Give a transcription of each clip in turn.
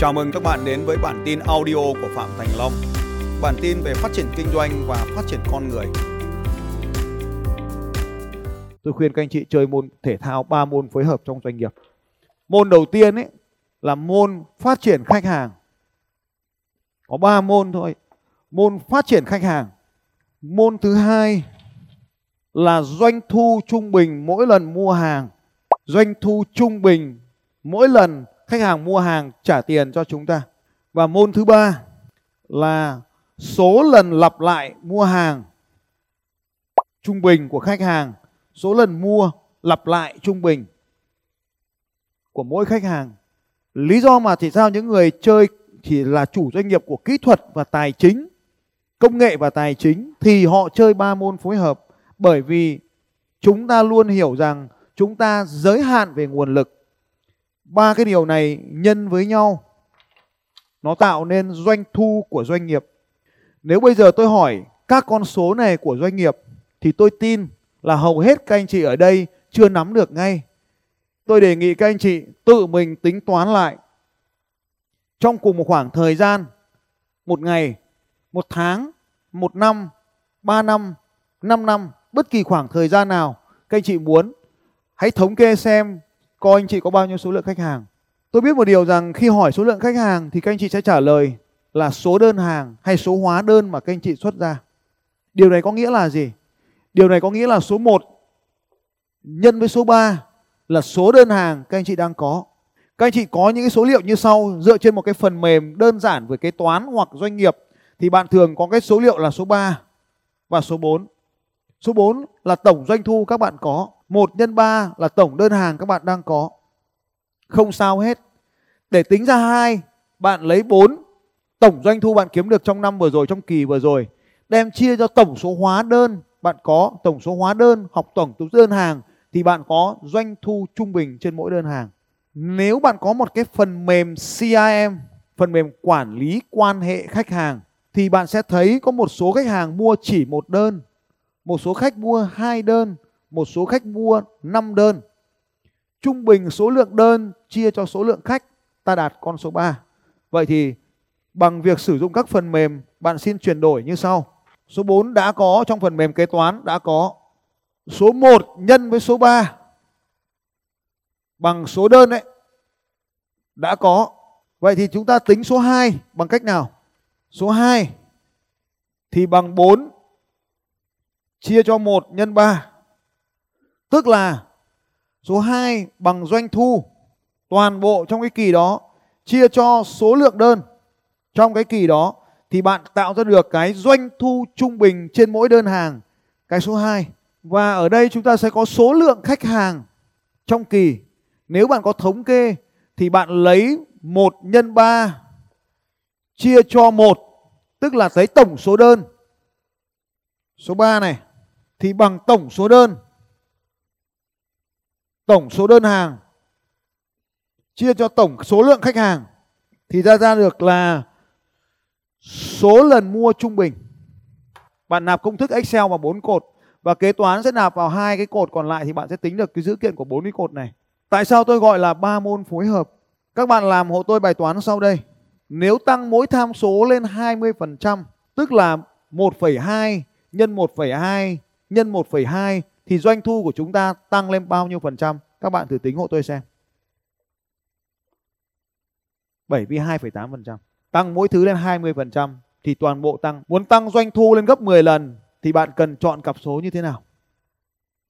Chào mừng các bạn đến với bản tin audio của Phạm Thành Long. Bản tin về phát triển kinh doanh và phát triển con người. Tôi khuyên các anh chị chơi môn thể thao 3 môn phối hợp trong doanh nghiệp. Môn đầu tiên ấy là môn phát triển khách hàng. Có 3 môn thôi. Môn phát triển khách hàng. Môn thứ hai là doanh thu trung bình mỗi lần mua hàng. Doanh thu trung bình mỗi lần khách hàng mua hàng trả tiền cho chúng ta. Và môn thứ ba là số lần lặp lại mua hàng trung bình của khách hàng, số lần mua lặp lại trung bình của mỗi khách hàng. Lý do mà thì sao những người chơi chỉ là chủ doanh nghiệp của kỹ thuật và tài chính, công nghệ và tài chính thì họ chơi ba môn phối hợp bởi vì chúng ta luôn hiểu rằng chúng ta giới hạn về nguồn lực ba cái điều này nhân với nhau, nó tạo nên doanh thu của doanh nghiệp. Nếu bây giờ tôi hỏi các con số này của doanh nghiệp, thì tôi tin là hầu hết các anh chị ở đây chưa nắm được ngay. Tôi đề nghị các anh chị tự mình tính toán lại. Trong cùng một khoảng thời gian, một ngày, một tháng, một năm, ba năm năm năm, bất kỳ khoảng thời gian nào các anh chị muốn, hãy thống kê xem coi anh chị có bao nhiêu số lượng khách hàng. Tôi biết một điều rằng khi hỏi số lượng khách hàng thì các anh chị sẽ trả lời là số đơn hàng hay số hóa đơn mà các anh chị xuất ra. Điều này có nghĩa là gì? Điều này có nghĩa là số 1 nhân với số 3 là số đơn hàng các anh chị đang có. Các anh chị có những cái số liệu như sau, dựa trên một cái phần mềm đơn giản về kế toán hoặc doanh nghiệp, thì bạn thường có cái số liệu là số 3 và số 4. Số 4 là tổng doanh thu các bạn có. 1 nhân 3 là tổng đơn hàng các bạn đang có. Không sao hết. Để tính ra hai, bạn lấy 4 tổng doanh thu bạn kiếm được trong năm vừa rồi, trong kỳ vừa rồi. Đem chia cho tổng số hóa đơn bạn có, tổng số hóa đơn, học tổng số đơn hàng thì bạn có doanh thu trung bình trên mỗi đơn hàng. Nếu bạn có một cái phần mềm CRM, phần mềm quản lý quan hệ khách hàng thì bạn sẽ thấy có một số khách hàng mua chỉ một đơn, một số khách mua hai đơn, một số khách mua 5 đơn. Trung bình số lượng đơn chia cho số lượng khách, ta đạt con số 3. Vậy thì bằng việc sử dụng các phần mềm, bạn xin chuyển đổi như sau. Số 4 đã có trong phần mềm kế toán đã có. Số 1 nhân với số 3 bằng số đơn đấy đã có. Vậy thì chúng ta tính số 2 bằng cách nào? Số 2 thì bằng 4 chia cho 1 nhân 3 Tức là số 2 bằng doanh thu toàn bộ trong cái kỳ đó, chia cho số lượng đơn trong cái kỳ đó, thì bạn tạo ra được cái doanh thu trung bình trên mỗi đơn hàng cái số 2 và ở đây chúng ta sẽ có số lượng khách hàng trong kỳ. Nếu bạn có thống kê, thì bạn lấy 1 nhân 3 chia cho 1 tức là lấy tổng số đơn. Số 3 này, thì bằng tổng số đơn tổng số đơn hàng chia cho tổng số lượng khách hàng thì ra ra được là số lần mua trung bình. Bạn nạp công thức Excel vào bốn cột và kế toán sẽ nạp vào hai cái cột còn lại thì bạn sẽ tính được cái dữ kiện của bốn cái cột này. Tại sao tôi gọi là ba môn phối hợp? Các bạn làm hộ tôi bài toán sau đây. Nếu tăng mỗi tham số lên 20%, tức là 1,2 nhân 1,2 nhân 1,2 thì doanh thu của chúng ta tăng lên bao nhiêu phần trăm? Các bạn thử tính hộ tôi xem. 72,8%. Tăng mỗi thứ lên 20% thì toàn bộ tăng. Muốn tăng doanh thu lên gấp 10 lần thì bạn cần chọn cặp số như thế nào?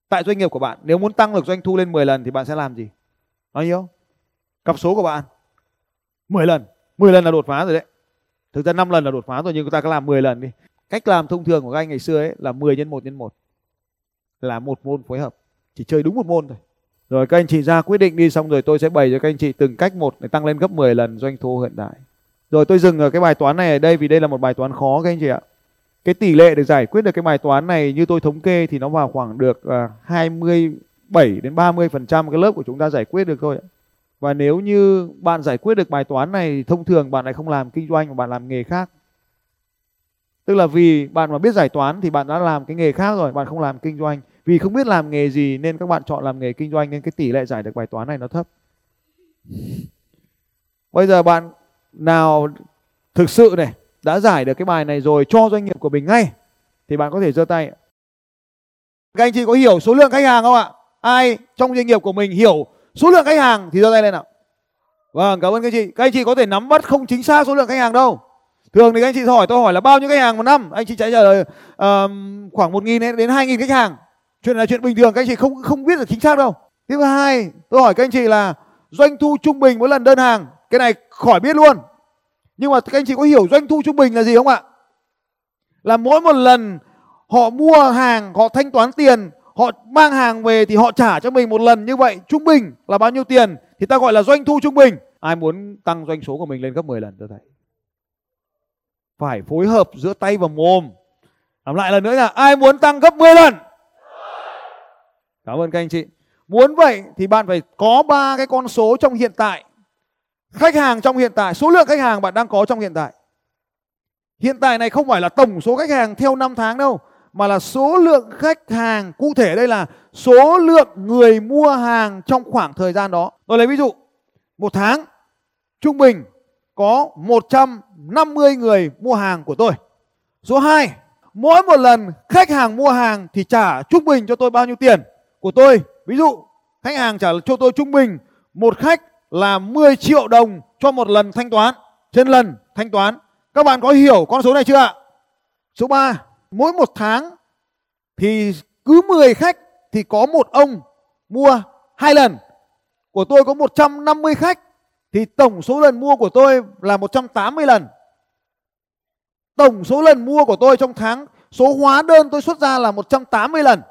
Tại doanh nghiệp của bạn, nếu muốn tăng được doanh thu lên 10 lần thì bạn sẽ làm gì? Bao nhiêu? Cặp số của bạn 10 lần. 10 lần là đột phá rồi đấy. Thực ra 5 lần là đột phá rồi nhưng chúng ta cứ làm 10 lần đi. Cách làm thông thường của các anh ngày xưa ấy là 10 nhân 1 nhân 1 là một môn phối hợp. Chỉ chơi đúng một môn thôi. Rồi các anh chị ra quyết định đi xong rồi tôi sẽ bày cho các anh chị từng cách một để tăng lên gấp 10 lần doanh thu hiện tại. Rồi tôi dừng ở cái bài toán này ở đây vì đây là một bài toán khó các anh chị ạ. Cái tỷ lệ để giải quyết được cái bài toán này như tôi thống kê thì nó vào khoảng được à, uh, 27 đến 30 phần trăm cái lớp của chúng ta giải quyết được thôi và nếu như bạn giải quyết được bài toán này thông thường bạn lại không làm kinh doanh mà bạn làm nghề khác. Tức là vì bạn mà biết giải toán thì bạn đã làm cái nghề khác rồi bạn không làm kinh doanh vì không biết làm nghề gì nên các bạn chọn làm nghề kinh doanh nên cái tỷ lệ giải được bài toán này nó thấp bây giờ bạn nào thực sự này đã giải được cái bài này rồi cho doanh nghiệp của mình ngay thì bạn có thể giơ tay. Các anh chị có hiểu số lượng khách hàng không ạ? Ai trong doanh nghiệp của mình hiểu số lượng khách hàng thì giơ tay lên nào. Vâng, cảm ơn các anh chị. Các anh chị có thể nắm bắt không chính xác số lượng khách hàng đâu. Thường thì các anh chị hỏi tôi hỏi là bao nhiêu khách hàng một năm? Anh chị trả lời uh, khoảng một nghìn đến hai nghìn khách hàng. Chuyện này là chuyện bình thường các anh chị không không biết là chính xác đâu. Thứ hai, tôi hỏi các anh chị là doanh thu trung bình mỗi lần đơn hàng. Cái này khỏi biết luôn. Nhưng mà các anh chị có hiểu doanh thu trung bình là gì không ạ? Là mỗi một lần họ mua hàng, họ thanh toán tiền, họ mang hàng về thì họ trả cho mình một lần như vậy trung bình là bao nhiêu tiền thì ta gọi là doanh thu trung bình. Ai muốn tăng doanh số của mình lên gấp 10 lần tôi thấy. Phải phối hợp giữa tay và mồm. Làm lại lần nữa là ai muốn tăng gấp 10 lần? Cảm ơn các anh chị. Muốn vậy thì bạn phải có ba cái con số trong hiện tại. Khách hàng trong hiện tại, số lượng khách hàng bạn đang có trong hiện tại. Hiện tại này không phải là tổng số khách hàng theo năm tháng đâu, mà là số lượng khách hàng cụ thể đây là số lượng người mua hàng trong khoảng thời gian đó. Tôi lấy ví dụ, một tháng trung bình có 150 người mua hàng của tôi. Số 2, mỗi một lần khách hàng mua hàng thì trả trung bình cho tôi bao nhiêu tiền của tôi. Ví dụ, khách hàng trả cho tôi trung bình một khách là 10 triệu đồng cho một lần thanh toán. Trên lần thanh toán. Các bạn có hiểu con số này chưa ạ? Số 3, mỗi một tháng thì cứ 10 khách thì có một ông mua hai lần. Của tôi có 150 khách thì tổng số lần mua của tôi là 180 lần. Tổng số lần mua của tôi trong tháng số hóa đơn tôi xuất ra là 180 lần.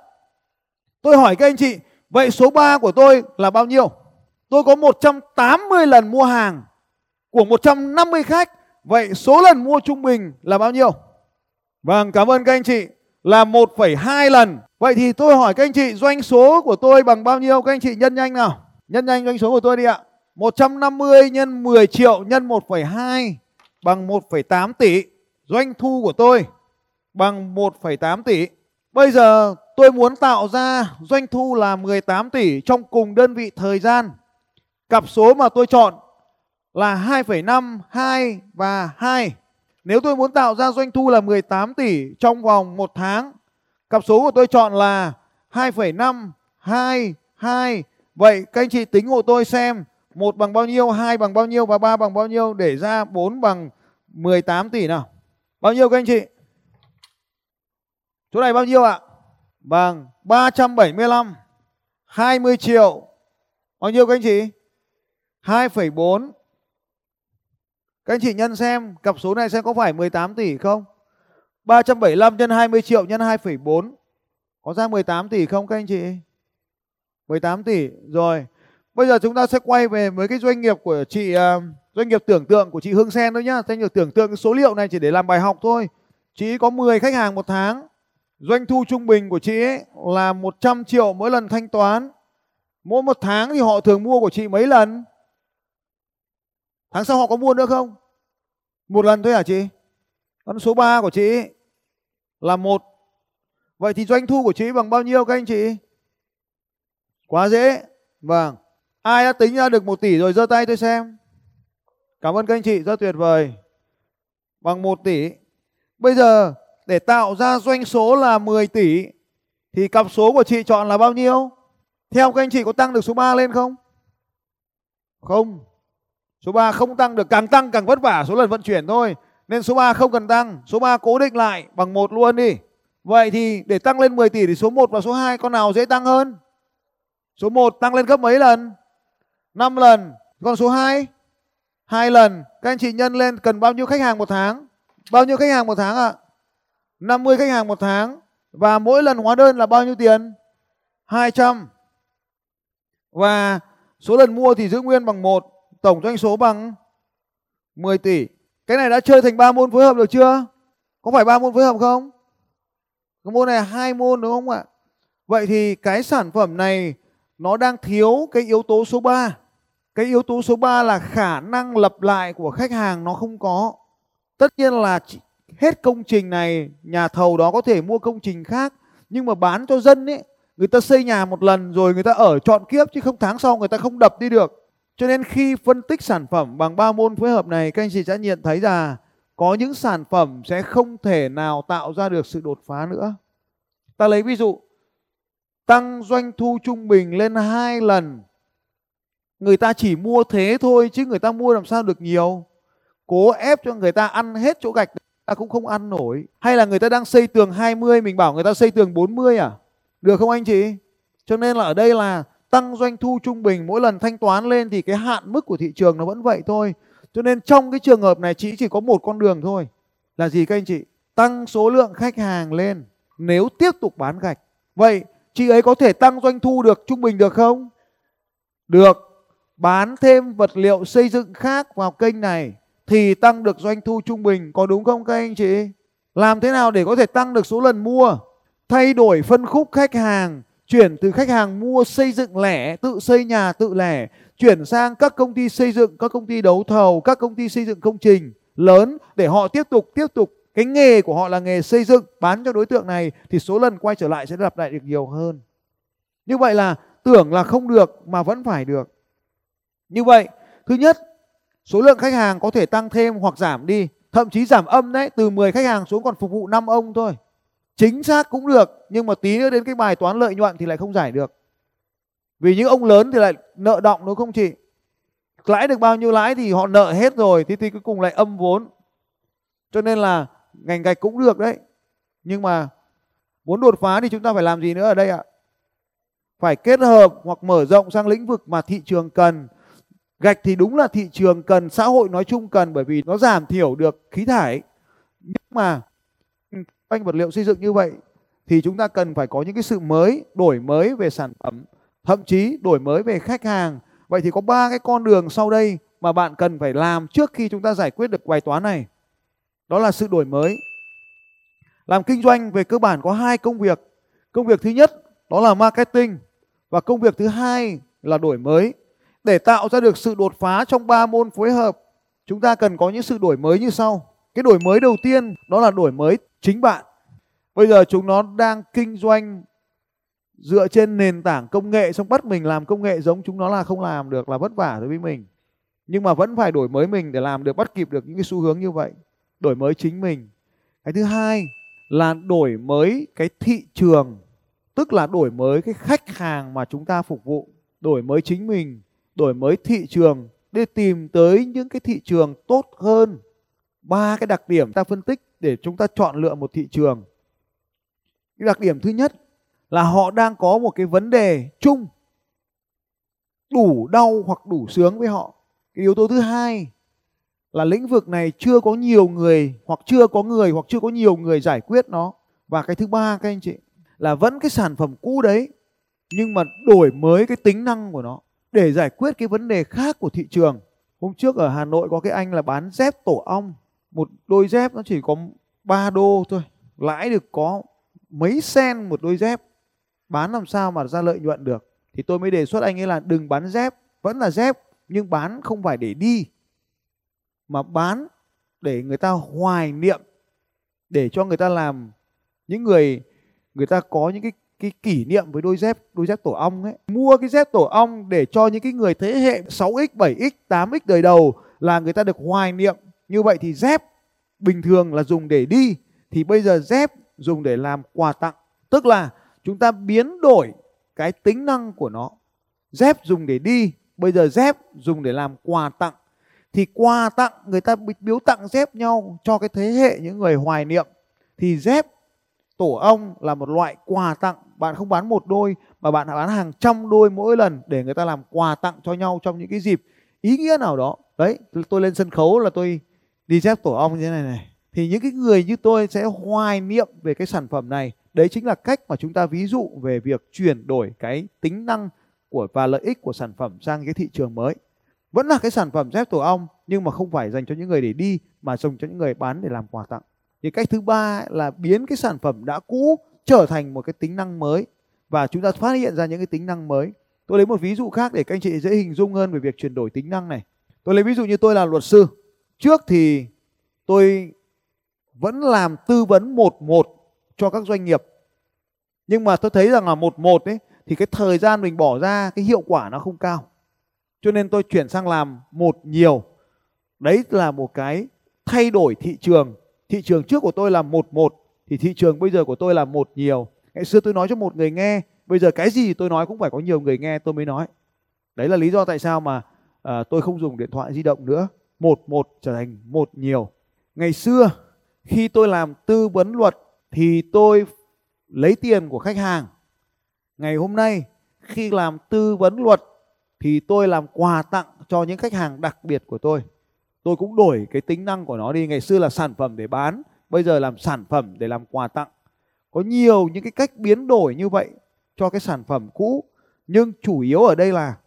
Tôi hỏi các anh chị, vậy số 3 của tôi là bao nhiêu? Tôi có 180 lần mua hàng của 150 khách. Vậy số lần mua trung bình là bao nhiêu? Vâng, cảm ơn các anh chị. Là 1,2 lần. Vậy thì tôi hỏi các anh chị doanh số của tôi bằng bao nhiêu? Các anh chị nhân nhanh nào. Nhân nhanh doanh số của tôi đi ạ. 150 nhân 10 triệu nhân 1,2 bằng 1,8 tỷ. Doanh thu của tôi bằng 1,8 tỷ. Bây giờ tôi muốn tạo ra doanh thu là 18 tỷ trong cùng đơn vị thời gian. Cặp số mà tôi chọn là 2,5, 2 và 2. Nếu tôi muốn tạo ra doanh thu là 18 tỷ trong vòng 1 tháng, cặp số của tôi chọn là 2,5, 2, 2. Vậy các anh chị tính hộ tôi xem 1 bằng bao nhiêu, 2 bằng bao nhiêu và 3 bằng bao nhiêu để ra 4 bằng 18 tỷ nào. Bao nhiêu các anh chị? Chỗ này bao nhiêu ạ? À? Vâng, 375 20 triệu. Bao nhiêu các anh chị? 2,4 các anh chị nhân xem cặp số này xem có phải 18 tỷ không? 375 nhân 20 triệu nhân 2,4 có ra 18 tỷ không các anh chị? 18 tỷ rồi. Bây giờ chúng ta sẽ quay về với cái doanh nghiệp của chị à, doanh nghiệp tưởng tượng của chị Hương Sen thôi nhá. Doanh nghiệp tưởng tượng số liệu này chỉ để làm bài học thôi. Chị có 10 khách hàng một tháng. Doanh thu trung bình của chị ấy là 100 triệu mỗi lần thanh toán. Mỗi một tháng thì họ thường mua của chị mấy lần? Tháng sau họ có mua nữa không? Một lần thôi hả chị? Con số 3 của chị là một. Vậy thì doanh thu của chị bằng bao nhiêu các anh chị? Quá dễ. Vâng. Ai đã tính ra được một tỷ rồi giơ tay tôi xem. Cảm ơn các anh chị, rất tuyệt vời. Bằng 1 tỷ. Bây giờ để tạo ra doanh số là 10 tỷ thì cặp số của chị chọn là bao nhiêu? Theo các anh chị có tăng được số 3 lên không? Không. Số 3 không tăng được, càng tăng càng vất vả số lần vận chuyển thôi. Nên số 3 không cần tăng, số 3 cố định lại bằng một luôn đi. Vậy thì để tăng lên 10 tỷ thì số 1 và số 2 con nào dễ tăng hơn? Số 1 tăng lên gấp mấy lần? 5 lần. Còn số 2? 2 lần. Các anh chị nhân lên cần bao nhiêu khách hàng một tháng? Bao nhiêu khách hàng một tháng ạ? À? 50 khách hàng một tháng. Và mỗi lần hóa đơn là bao nhiêu tiền? 200. Và số lần mua thì giữ nguyên bằng 1 tổng doanh số bằng 10 tỷ. Cái này đã chơi thành 3 môn phối hợp được chưa? Có phải 3 môn phối hợp không? Cái môn này hai môn đúng không ạ? Vậy thì cái sản phẩm này nó đang thiếu cái yếu tố số 3. Cái yếu tố số 3 là khả năng lập lại của khách hàng nó không có. Tất nhiên là hết công trình này, nhà thầu đó có thể mua công trình khác, nhưng mà bán cho dân ấy, người ta xây nhà một lần rồi người ta ở chọn kiếp chứ không tháng sau người ta không đập đi được Cho nên khi phân tích sản phẩm bằng ba môn phối hợp này, các anh chị sẽ nhận thấy là có những sản phẩm sẽ không thể nào tạo ra được sự đột phá nữa. Ta lấy ví dụ, tăng doanh thu trung bình lên hai lần, người ta chỉ mua thế thôi chứ người ta mua làm sao được nhiều cố ép cho người ta ăn hết chỗ gạch ta cũng không ăn nổi. Hay là người ta đang xây tường 20 mình bảo người ta xây tường 40 à? Được không anh chị? Cho nên là ở đây là tăng doanh thu trung bình, mỗi lần thanh toán lên thì cái hạn mức của thị trường nó vẫn vậy thôi. Cho nên trong cái trường hợp này, chỉ chỉ có một con đường thôi. Là gì các anh chị? Tăng số lượng khách hàng lên, nếu tiếp tục bán gạch. Vậy, chị ấy có thể tăng doanh thu được trung bình được không? Được. Bán thêm vật liệu xây dựng khác vào kênh này thì tăng được doanh thu trung bình có đúng không các anh chị? Làm thế nào để có thể tăng được số lần mua? Thay đổi phân khúc khách hàng, chuyển từ khách hàng mua xây dựng lẻ, tự xây nhà tự lẻ, chuyển sang các công ty xây dựng, các công ty đấu thầu, các công ty xây dựng công trình lớn để họ tiếp tục tiếp tục cái nghề của họ là nghề xây dựng bán cho đối tượng này thì số lần quay trở lại sẽ lặp lại được nhiều hơn. Như vậy là tưởng là không được mà vẫn phải được. Như vậy, thứ nhất, số lượng khách hàng có thể tăng thêm hoặc giảm đi, thậm chí giảm âm đấy, từ 10 khách hàng xuống còn phục vụ 5 ông thôi. Chính xác cũng được, nhưng mà tí nữa đến cái bài toán lợi nhuận thì lại không giải được. Vì những ông lớn thì lại nợ động đúng không chị? Lãi được bao nhiêu lãi thì họ nợ hết rồi, thì, thì cuối cùng lại âm vốn. Cho nên là ngành gạch cũng được đấy. Nhưng mà muốn đột phá thì chúng ta phải làm gì nữa ở đây ạ? Phải kết hợp hoặc mở rộng sang lĩnh vực mà thị trường cần Gạch thì đúng là thị trường cần, xã hội nói chung cần bởi vì nó giảm thiểu được khí thải. Nhưng mà ừ, anh vật liệu xây dựng như vậy thì chúng ta cần phải có những cái sự mới, đổi mới về sản phẩm, thậm chí đổi mới về khách hàng. Vậy thì có ba cái con đường sau đây mà bạn cần phải làm trước khi chúng ta giải quyết được bài toán này. Đó là sự đổi mới. Làm kinh doanh về cơ bản có hai công việc. Công việc thứ nhất đó là marketing và công việc thứ hai là đổi mới. Để tạo ra được sự đột phá trong ba môn phối hợp, chúng ta cần có những sự đổi mới như sau. Cái đổi mới đầu tiên đó là đổi mới chính bạn. Bây giờ chúng nó đang kinh doanh dựa trên nền tảng công nghệ xong bắt mình làm công nghệ giống chúng nó là không làm được là vất vả đối với mình. Nhưng mà vẫn phải đổi mới mình để làm được bắt kịp được những cái xu hướng như vậy. Đổi mới chính mình. Cái thứ hai là đổi mới cái thị trường, tức là đổi mới cái khách hàng mà chúng ta phục vụ, đổi mới chính mình đổi mới thị trường để tìm tới những cái thị trường tốt hơn. Ba cái đặc điểm ta phân tích để chúng ta chọn lựa một thị trường. Cái đặc điểm thứ nhất là họ đang có một cái vấn đề chung, đủ đau hoặc đủ sướng với họ. Cái yếu tố thứ hai là lĩnh vực này chưa có nhiều người hoặc chưa có người hoặc chưa có nhiều người giải quyết nó. Và cái thứ ba, các anh chị, là vẫn cái sản phẩm cũ đấy, nhưng mà đổi mới cái tính năng của nó để giải quyết cái vấn đề khác của thị trường. Hôm trước ở Hà Nội có cái anh là bán dép tổ ong, một đôi dép nó chỉ có 3 đô thôi, lãi được có mấy sen một đôi dép. Bán làm sao mà ra lợi nhuận được? Thì tôi mới đề xuất anh ấy là đừng bán dép, vẫn là dép nhưng bán không phải để đi mà bán để người ta hoài niệm để cho người ta làm những người người ta có những cái cái kỷ niệm với đôi dép đôi dép tổ ong ấy. Mua cái dép tổ ong để cho những cái người thế hệ 6x 7x 8x đời đầu là người ta được hoài niệm. Như vậy thì dép bình thường là dùng để đi, thì bây giờ dép dùng để làm quà tặng. Tức là chúng ta biến đổi cái tính năng của nó. Dép dùng để đi, bây giờ dép dùng để làm quà tặng. Thì quà tặng, người ta biếu tặng dép nhau cho cái thế hệ những người hoài niệm. Thì dép tổ ong là một loại quà tặng bạn không bán một đôi, mà bạn bán hàng trăm đôi mỗi lần để người ta làm quà tặng cho nhau trong những cái dịp ý nghĩa nào đó. Đấy, tôi lên sân khấu là tôi đi dép tổ ong như thế này này. Thì những cái người như tôi sẽ hoài niệm về cái sản phẩm này. Đấy chính là cách mà chúng ta ví dụ về việc chuyển đổi cái tính năng của và lợi ích của sản phẩm sang cái thị trường mới. Vẫn là cái sản phẩm dép tổ ong, nhưng mà không phải dành cho những người để đi, mà dùng cho những người bán để làm quà tặng. Thì cách thứ ba là biến cái sản phẩm đã cũ trở thành một cái tính năng mới và chúng ta phát hiện ra những cái tính năng mới. Tôi lấy một ví dụ khác để các anh chị dễ hình dung hơn về việc chuyển đổi tính năng này. Tôi lấy ví dụ như tôi là luật sư. Trước thì tôi vẫn làm tư vấn một một cho các doanh nghiệp. Nhưng mà tôi thấy rằng là một một ấy, thì cái thời gian mình bỏ ra, cái hiệu quả nó không cao. Cho nên tôi chuyển sang làm một nhiều đấy là một cái thay đổi thị trường thị trường trước của tôi là một một thì thị trường bây giờ của tôi là một nhiều. Ngày xưa tôi nói cho một người nghe bây giờ cái gì tôi nói cũng phải có nhiều người nghe tôi mới nói. Đấy là lý do tại sao mà à, tôi không dùng điện thoại di động nữa. Một một trở thành một nhiều. Ngày xưa khi tôi làm tư vấn luật thì tôi lấy tiền của khách hàng. Ngày hôm nay khi làm tư vấn luật thì tôi làm quà tặng cho những khách hàng đặc biệt của tôi. Tôi cũng đổi cái tính năng của nó đi. Ngày xưa là sản phẩm để bán bây giờ làm sản phẩm để làm quà tặng. Có nhiều những cái cách biến đổi như vậy cho cái sản phẩm cũ, nhưng chủ yếu ở đây là,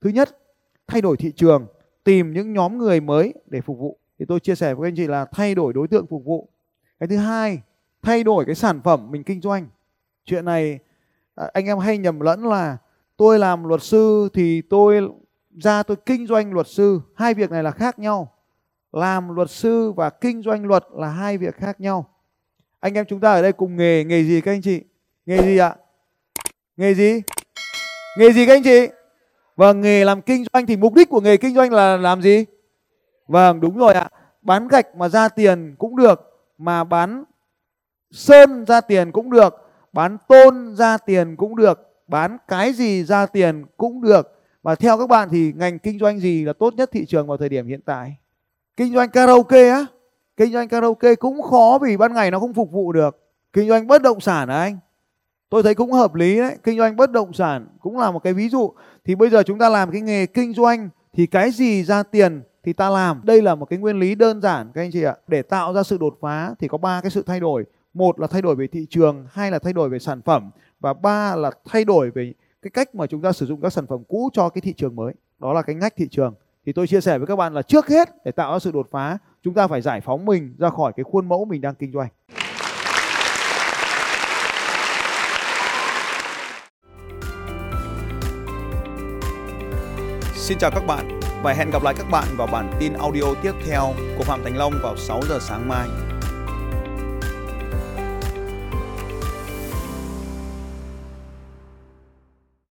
thứ nhất, thay đổi thị trường, tìm những nhóm người mới để phục vụ. Thì tôi chia sẻ với các anh chị là thay đổi đối tượng phục vụ. Cái thứ hai, thay đổi cái sản phẩm mình kinh doanh. Chuyện này à, anh em hay nhầm lẫn là tôi làm luật sư thì tôi, ra tôi kinh doanh luật sư. Hai việc này là khác nhau làm luật sư và kinh doanh luật là hai việc khác nhau. Anh em chúng ta ở đây cùng nghề nghề gì các anh chị? Nghề gì ạ? Nghề gì? Nghề gì các anh chị? Vâng nghề làm kinh doanh thì mục đích của nghề kinh doanh là làm gì? Vâng đúng rồi ạ. Bán gạch mà ra tiền cũng được, mà bán sơn ra tiền cũng được, bán tôn ra tiền cũng được, bán cái gì ra tiền cũng được. Và theo các bạn thì ngành kinh doanh gì là tốt nhất thị trường vào thời điểm hiện tại? Kinh doanh karaoke á, kinh doanh karaoke cũng khó vì ban ngày nó không phục vụ được. Kinh doanh bất động sản à anh. Tôi thấy cũng hợp lý đấy, kinh doanh bất động sản cũng là một cái ví dụ. Thì bây giờ chúng ta làm cái nghề kinh doanh thì cái gì ra tiền thì ta làm. Đây là một cái nguyên lý đơn giản các anh chị ạ. Để tạo ra sự đột phá thì có ba cái sự thay đổi. Một là thay đổi về thị trường, hai là thay đổi về sản phẩm, và ba là thay đổi về cái cách mà chúng ta sử dụng các sản phẩm cũ cho cái thị trường mới. Đó là cái ngách thị trường thì tôi chia sẻ với các bạn là trước hết, để tạo ra sự đột phá, chúng ta phải giải phóng mình ra khỏi cái khuôn mẫu mình đang kinh doanh Xin chào các bạn và hẹn gặp lại các bạn vào bản tin audio tiếp theo của Phạm Thành Long vào 6 giờ sáng mai.